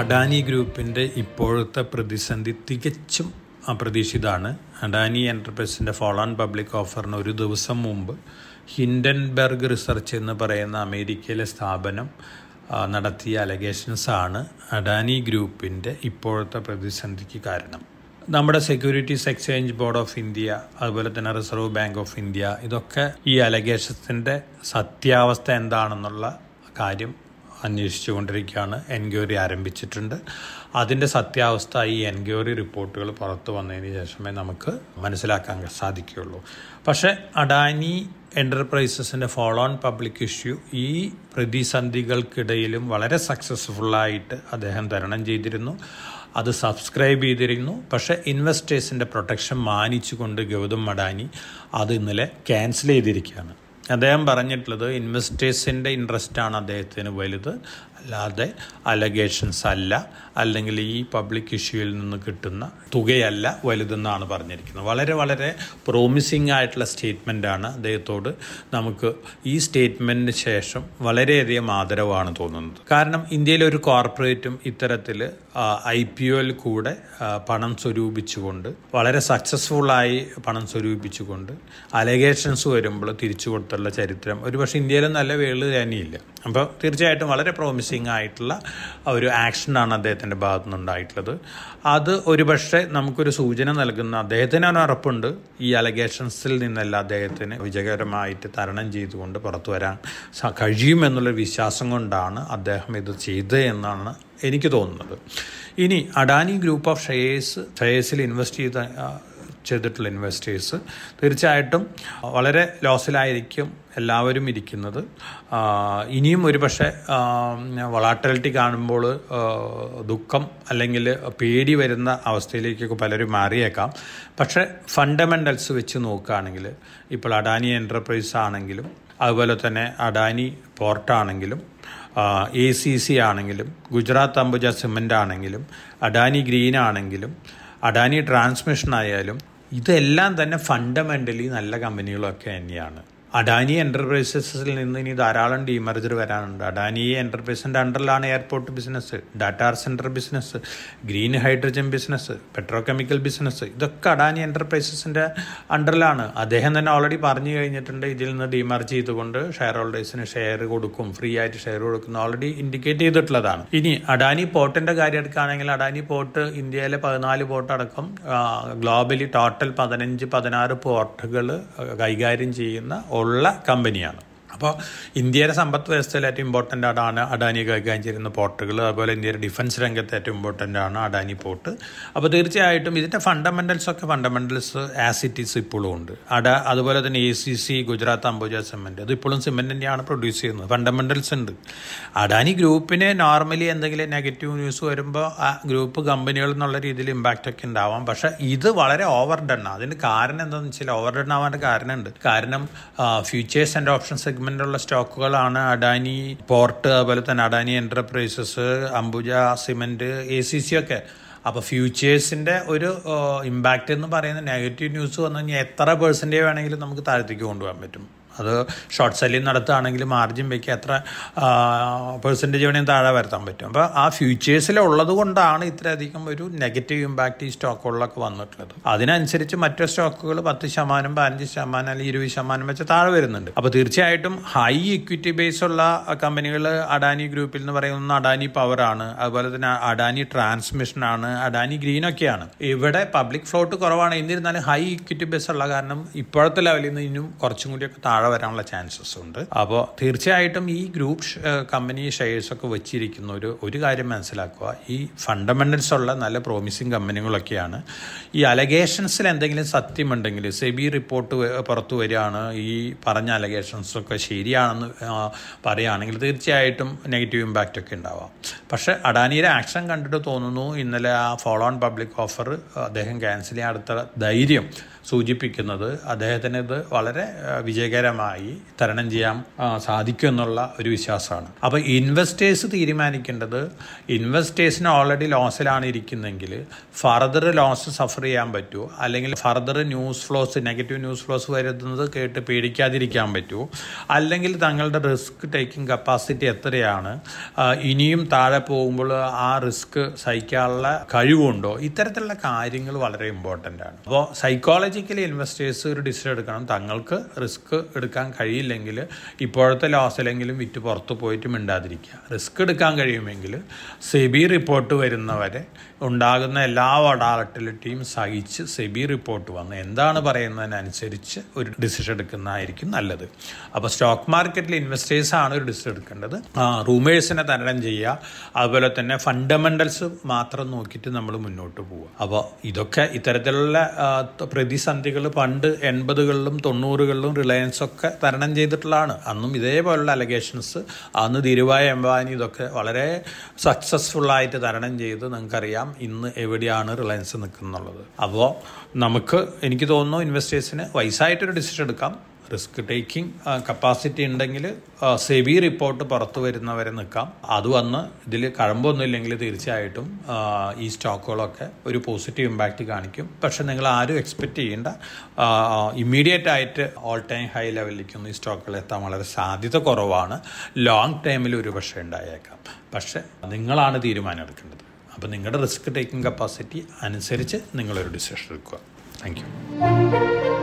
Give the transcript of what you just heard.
അഡാനി ഗ്രൂപ്പിന്റെ ഇപ്പോഴത്തെ പ്രതിസന്ധി തികച്ചും അപ്രതീക്ഷിതമാണ് അഡാനി എന്റർപ്രൈസിന്റെ ഫോളോൺ പബ്ലിക് ഓഫറിന് ഒരു ദിവസം മുമ്പ് ഹിൻഡൻബർഗ് റിസർച്ച് എന്ന് പറയുന്ന അമേരിക്കയിലെ സ്ഥാപനം നടത്തിയ അലഗേഷൻസ് ആണ് അഡാനി ഗ്രൂപ്പിന്റെ ഇപ്പോഴത്തെ പ്രതിസന്ധിക്ക് കാരണം. നമ്മുടെ securities exchange board of India അതുപോലെ തന്നെ റിസർവ് ബാങ്ക് ഓഫ് ഇന്ത്യ ഇതൊക്കെ ഈ അലഗേഷൻസിന്റെ സത്യാവസ്ഥ എന്താണെന്നുള്ള കാര്യം അന്വേഷിച്ചു കൊണ്ടിരിക്കുകയാണ്. എൻക്വയറി ആരംഭിച്ചിട്ടുണ്ട്. അതിന്റെ സത്യാവസ്ഥ ഈ എൻക്വയറി റിപ്പോർട്ടുകൾ പുറത്തു വന്നതിന് ശേഷമേ നമുക്ക് മനസ്സിലാക്കാൻ സാധിക്കുകയുള്ളൂ. പക്ഷേ അഡാനി എന്റർപ്രൈസസിന്റെ ഫോളോ ഓൺ പബ്ലിക് ഇഷ്യൂ ഈ പ്രതിസന്ധികൾക്കിടയിലും വളരെ സക്സസ്ഫുള്ളായിട്ട് അദ്ദേഹം തരണം ചെയ്തിരുന്നു. അത് സബ്സ്ക്രൈബ് ചെയ്തിരുന്നു. പക്ഷേ ഇൻവെസ്റ്റേഴ്സിന്റെ പ്രൊട്ടക്ഷൻ മാനിച്ചുകൊണ്ട് ഗൗതം അഡാനി അത് ഇന്നലെ ക്യാൻസൽ ചെയ്തിരിക്കുകയാണ്. അദ്ദേഹം പറഞ്ഞിട്ടുള്ളത് ഇൻവെസ്റ്റേഴ്സിന്റെ ഇൻട്രസ്റ്റാണ് അദ്ദേഹത്തിന് വലുത്. അല്ലാതെ അലഗേഷൻസ് അല്ല അല്ലെങ്കിൽ ഈ പബ്ലിക് ഇഷ്യൂയിൽ നിന്ന് കിട്ടുന്ന തുകയല്ല വലുതെന്നാണ് പറഞ്ഞിരിക്കുന്നത്. വളരെ വളരെ പ്രോമിസിംഗ് ആയിട്ടുള്ള സ്റ്റേറ്റ്മെന്റാണ് അദ്ദേഹത്തോട് നമുക്ക് ഈ സ്റ്റേറ്റ്മെന്റിന് ശേഷം വളരെയധികം ആദരവാണ് തോന്നുന്നത്. കാരണം ഇന്ത്യയിലെ ഒരു കോർപ്പറേറ്റും ഇത്തരത്തിൽ ഐ പി ഒയിൽ കൂടെ പണം സ്വരൂപിച്ചുകൊണ്ട് വളരെ സക്സസ്ഫുള്ളായി പണം സ്വരൂപിച്ചുകൊണ്ട് അലഗേഷൻസ് വരുമ്പോൾ തിരിച്ചു കൊടുത്തുള്ള ചരിത്രം. ഒരുപക്ഷെ ഇന്ത്യയിലും നല്ല വേൾ തന്നെയില്ല. അപ്പോൾ തീർച്ചയായിട്ടും വളരെ പ്രോമിസിംഗ് ആയിട്ടുള്ള ഒരു ആക്ഷനാണ് അദ്ദേഹത്തിന്റെ ഭാഗത്തു നിന്നുണ്ടായിട്ടുള്ളത് അത് ഒരുപക്ഷെ നമുക്കൊരു സൂചന നൽകുന്ന അദ്ദേഹത്തിന് ഉറപ്പുണ്ട്. ഈ അലഗേഷൻസിൽ നിന്നല്ല അദ്ദേഹത്തിന് വിജയകരമായിട്ട് തരണം ചെയ്തുകൊണ്ട് പുറത്തു വരാൻ കഴിയുമെന്നുള്ള വിശ്വാസം കൊണ്ടാണ് അദ്ദേഹം ഇത് ചെയ്തത് എന്നാണ് എനിക്ക് തോന്നുന്നത്. ഇനി അഡാനി ഗ്രൂപ്പ് ഓഫ് ഷെയേഴ്സ് ഷെയർസിൽ ഇൻവെസ്റ്റ് ചെയ്ത ചെയ്തിട്ടുള്ള ഇൻവെസ്റ്റേഴ്സ് തീർച്ചയായിട്ടും വളരെ ലോസിലായിരിക്കും എല്ലാവരും ഇരിക്കുന്നത്. ഇനിയും ഒരു പക്ഷേ വളാട്ടിലിറ്റി കാണുമ്പോൾ ദുഃഖം അല്ലെങ്കിൽ പേടി വരുന്ന അവസ്ഥയിലേക്കൊക്കെ പലരും മാറിയേക്കാം. പക്ഷേ ഫണ്ടമെന്റൽസ് വെച്ച് നോക്കുകയാണെങ്കിൽ ഇപ്പോൾ അഡാനി എന്റർപ്രൈസ് ആണെങ്കിലും അതുപോലെ തന്നെ അഡാനി പോർട്ടാണെങ്കിലും എ സി സി ആണെങ്കിലും ഗുജറാത്ത് അംബുജ സിമന്റ് ആണെങ്കിലും അഡാനി ഗ്രീൻ ആണെങ്കിലും അഡാനി ട്രാൻസ്മിഷൻ ആയാലും ഇതെല്ലാം തന്നെ ഫണ്ടമെന്റലി നല്ല കമ്പനികളൊക്കെ തന്നെയാണ്. അഡാനി എന്റർപ്രൈസസിൽ നിന്ന് ഇനി ധാരാളം ഡീമർജർ വരാനുണ്ട്. അഡാനി എന്റർപ്രൈസിന്റെ അണ്ടറിലാണ് airport business data centre business green hydrogen business petrochemical business ഇതൊക്കെ അഡാനി എന്റർപ്രൈസസിന്റെ അണ്ടറിലാണ് അദ്ദേഹം തന്നെ ഓൾറെഡി പറഞ്ഞു കഴിഞ്ഞിട്ടുണ്ട് ഇതിൽ നിന്ന് ഡീമർജ് ചെയ്തുകൊണ്ട് ഷെയർ ഹോൾഡേഴ്സിന് ഷെയർ കൊടുക്കും ഫ്രീ ആയിട്ട് ഷെയർ കൊടുക്കുന്ന ഓൾറെഡി ഇൻഡിക്കേറ്റ് ചെയ്തിട്ടുള്ളതാണ്. ഇനി അഡാനി പോർട്ടിന്റെ കാര്യം എടുക്കുകയാണെങ്കിൽ അഡാനി പോർട്ട് ഇന്ത്യയിലെ പതിനാല് പോർട്ട് അടക്കം ഗ്ലോബലി ടോട്ടൽ പതിനഞ്ച് പതിനാറ് പോർട്ടുകൾ കൈകാര്യം ചെയ്യുന്ന ഉള്ള കമ്പനിയാണ് അപ്പോൾ ഇന്ത്യയുടെ സമ്പദ് വ്യവസ്ഥയിൽ ഏറ്റവും ഇമ്പോർട്ടന്റ് ആണ് അഡാനി കൈകാര്യം ചെയ്യുന്ന പോർട്ടുകൾ അതുപോലെ ഇന്ത്യയുടെ ഡിഫൻസ് രംഗത്ത് ഏറ്റവും ഇമ്പോർട്ടന്റ് ആണ് അഡാനി പോർട്ട് അപ്പോൾ തീർച്ചയായിട്ടും ഇതിന്റെ ഫണ്ടമെന്റൽസ് ഒക്കെ ഫണ്ടമെന്റൽസ് ആസിറ്റീസ് ഇപ്പോഴും ഉണ്ട്. അഡ അതുപോലെ തന്നെ A C C Gujarat Ambuja cement അത് ഇപ്പോഴും സിമെന്റ് തന്നെയാണ് പ്രൊഡ്യൂസ് ചെയ്യുന്നത്. ഫണ്ടമെന്റൽസ് ഉണ്ട്. അഡാനി ഗ്രൂപ്പിന് നോർമലി എന്തെങ്കിലും നെഗറ്റീവ് ന്യൂസ് വരുമ്പോൾ ആ ഗ്രൂപ്പ് കമ്പനികൾ എന്നുള്ള രീതിയിൽ ഇമ്പാക്റ്റ് ഒക്കെ ഉണ്ടാവാം. പക്ഷേ ഇത് വളരെ ഓവർ ഡൺ അതിന് കാരണം എന്താണെന്ന് വെച്ചാൽ ഓവർ ഡൺ ആവാന്റെ കാരണമുണ്ട്. കാരണം ഫ്യൂച്ചേഴ്സ് ആൻഡ് ഓപ്ഷൻ സെഗ്മെന്റുള്ള സ്റ്റോക്കുകളാണ് അഡാനി പോർട്ട് അതുപോലെ തന്നെ Adani enterprises Ambuja cement A C C ഒക്കെ. അപ്പോൾ ഫ്യൂച്ചേഴ്സിന്റെ ഒരു ഇമ്പാക്റ്റ് എന്ന് പറയുന്ന നെഗറ്റീവ് ന്യൂസ് വന്നു കഴിഞ്ഞാൽ എത്ര പേഴ്സന്റേജ് വേണമെങ്കിലും നമുക്ക് താഴത്തേക്ക് കൊണ്ടുപോകാൻ പറ്റും. അത് ഷോർട്ട് സെല്ലിങ് നടത്തുകയാണെങ്കിൽ മാർജിൻ വയ്ക്കുക എത്ര പെർസെന്റേജ് വേണേൽ താഴെ വരുത്താൻ പറ്റും. അപ്പോൾ ആ ഫ്യൂച്ചേഴ്സിലുള്ളത് കൊണ്ടാണ് ഇത്രയധികം ഒരു നെഗറ്റീവ് ഇമ്പാക്റ്റ് ഈ സ്റ്റോക്കുകളിലൊക്കെ വന്നിട്ടുള്ളത്. അതിനനുസരിച്ച് മറ്റു സ്റ്റോക്കുകൾ പത്ത് ശതമാനം പതിനഞ്ച് ശതമാനം അല്ലെങ്കിൽ ഇരുപത് ശതമാനം വെച്ച് താഴെ വരുന്നുണ്ട്. അപ്പോൾ തീർച്ചയായിട്ടും ഹൈ ഇക്വിറ്റി ബേസ് ഉള്ള കമ്പനികൾ അഡാനി ഗ്രൂപ്പിൽ എന്ന് പറയുന്ന അഡാനി പവറാണ് അതുപോലെ തന്നെ അഡാനി ട്രാൻസ്മിഷനാണ് അഡാനി ഗ്രീൻ ഒക്കെയാണ്. ഇവിടെ പബ്ലിക് ഫ്ലോട്ട് കുറവാണ്. എന്നിരുന്നാലും ഹൈ ഇക്വിറ്റി ബേസ് ഉള്ള കാരണം ഇപ്പോഴത്തെ ലെവലിൽ നിന്ന് ഇനിയും കുറച്ചും കൂടിയൊക്കെ താഴെ വരാനുള്ള ചാൻസസ് ഉണ്ട്. അപ്പോൾ തീർച്ചയായിട്ടും ഈ ഗ്രൂപ്പ് കമ്പനി ഷെയർസ് ഒക്കെ വെച്ചിരിക്കുന്ന ഒരു ഒരു കാര്യം മനസ്സിലാക്കുക. ഈ ഫണ്ടമെന്റൽസ് ഉള്ള നല്ല പ്രോമിസിങ് കമ്പനികളൊക്കെയാണ്. ഈ അലഗേഷൻസിൽ എന്തെങ്കിലും സത്യമുണ്ടെങ്കിൽ സെബി റിപ്പോർട്ട് പുറത്തു വരികയാണ്. ഈ പറഞ്ഞ അലഗേഷൻസ് ഒക്കെ ശരിയാണെന്ന് പറയുകയാണെങ്കിൽ തീർച്ചയായിട്ടും നെഗറ്റീവ് ഇമ്പാക്റ്റ് ഒക്കെ ഉണ്ടാവാം. പക്ഷേ അഡാനിയുടെ ആക്ഷൻ കണ്ടിട്ട് തോന്നുന്നു ഇന്നലെ ആ ഫോളോ ഓൺ പബ്ലിക് ഓഫർ അദ്ദേഹം ക്യാൻസൽ ചെയ്യാൻ അടുത്ത ധൈര്യം സൂചിപ്പിക്കുന്നത്. അദ്ദേഹത്തിന് ഇത് വളരെ ആ, വിജയകരമായി തരണം ചെയ്യാൻ സാധിക്കുമെന്നുള്ള ഒരു വിശ്വാസമാണ്. അപ്പോൾ ഇൻവെസ്റ്റേഴ്സ് തീരുമാനിക്കേണ്ടത് ഇൻവെസ്റ്റേഴ്സിന് ഓൾറെഡി ലോസിലാണ് ഇരിക്കുന്നെങ്കിൽ ഫർദർ ലോസ് സഫർ ചെയ്യാൻ പറ്റുമോ അല്ലെങ്കിൽ further news flows negative news flows വരുന്നത് കേട്ട് പേടിക്കാതിരിക്കാൻ പറ്റുമോ അല്ലെങ്കിൽ തങ്ങളുടെ റിസ്ക് ടേക്കിംഗ് കപ്പാസിറ്റി എത്രയാണ് ഇനിയും താഴെ പോകുമ്പോൾ ആ റിസ്ക് സഹിക്കാനുള്ള കഴിവുണ്ടോ? ഇത്തരത്തിലുള്ള കാര്യങ്ങൾ വളരെ ഇമ്പോർട്ടന്റ് ആണ്. അപ്പോൾ സൈക്കോളജിക്കലി ഇൻവെസ്റ്റേഴ്സ് ഒരു ഡിസിഷൻ എടുക്കണം. തങ്ങൾക്ക് റിസ്ക് എടുക്കാൻ കഴിയില്ലെങ്കിൽ ഇപ്പോഴത്തെ ലോസിലെങ്കിലും വിറ്റ് പുറത്ത് പോയിട്ട് മിണ്ടാതിരിക്കുക. റിസ്ക് എടുക്കാൻ കഴിയുമെങ്കിൽ സെബി റിപ്പോർട്ട് വരുന്നവരെ ഉണ്ടാകുന്ന എല്ലാ വടാലട്ടിലിറ്റിയും സഹിച്ച് സെബി റിപ്പോർട്ട് വന്ന് എന്താണ് പറയുന്നതിനനുസരിച്ച് ഒരു ഡിസിഷൻ എടുക്കുന്നതായിരിക്കും നല്ലത്. അപ്പോൾ സ്റ്റോക്ക് മാർക്കറ്റിൽ ഇൻവെസ്റ്റേഴ്സാണ് ഒരു ഡിസിഷൻ എടുക്കേണ്ടത്. റൂമേഴ്സിനെ തരണം ചെയ്യുക. അതുപോലെ തന്നെ ഫണ്ടമെന്റൽസ് മാത്രം നോക്കിയിട്ട് നമ്മൾ മുന്നോട്ട് പോവുക. അപ്പോൾ ഇതൊക്കെ ഇത്തരത്തിലുള്ള പ്രതിസന്ധികൾ പണ്ട് എൺപതുകളിലും തൊണ്ണൂറുകളിലും റിലയൻസ് ഒക്കെ തരണം ചെയ്തിട്ടുള്ളതാണ്. അന്നും ഇതേപോലുള്ള അലഗേഷൻസ് അന്ന് ധീരുഭായ് അംബാനി ഇതൊക്കെ വളരെ സക്സസ്ഫുള്ളായിട്ട് തരണം ചെയ്ത് നിങ്ങൾക്കറിയാം ഇന്ന് എവിടെയാണ് റിലയൻസ് നിൽക്കുന്നുള്ളത്. അപ്പോൾ നമുക്ക് എനിക്ക് തോന്നുന്നു ഇൻവെസ്റ്റേഴ്സിന് വയസ്സായിട്ടൊരു ഡിസിഷൻ എടുക്കാം. റിസ്ക് ടേക്കിംഗ് കപ്പാസിറ്റി ഉണ്ടെങ്കിൽ സെവി റിപ്പോർട്ട് പുറത്തു വരുന്നവരെ നിൽക്കാം. അത് വന്ന് ഇതിൽ കഴമ്പൊന്നും ഇല്ലെങ്കിൽ തീർച്ചയായിട്ടും ഈ സ്റ്റോക്കുകളൊക്കെ ഒരു പോസിറ്റീവ് ഇമ്പാക്റ്റ് കാണിക്കും. പക്ഷെ നിങ്ങൾ ആരും എക്സ്പെക്റ്റ് ചെയ്യേണ്ട ഇമ്മീഡിയറ്റ് ആയിട്ട് ഓൾ ടൈം ഹൈ ലെവലിലേക്കൊന്നും ഈ സ്റ്റോക്കുകൾ എത്താൻ വളരെ സാധ്യത കുറവാണ്. ലോങ് ടൈമിൽ ഒരു പക്ഷേ ഉണ്ടായേക്കാം. പക്ഷെ നിങ്ങളാണ് തീരുമാനം എടുക്കേണ്ടത്. അപ്പോൾ നിങ്ങളുടെ റിസ്ക് ടേക്കിംഗ് കപ്പാസിറ്റി അനുസരിച്ച് നിങ്ങളൊരു ഡിസിഷൻ എടുക്കുക. Thank you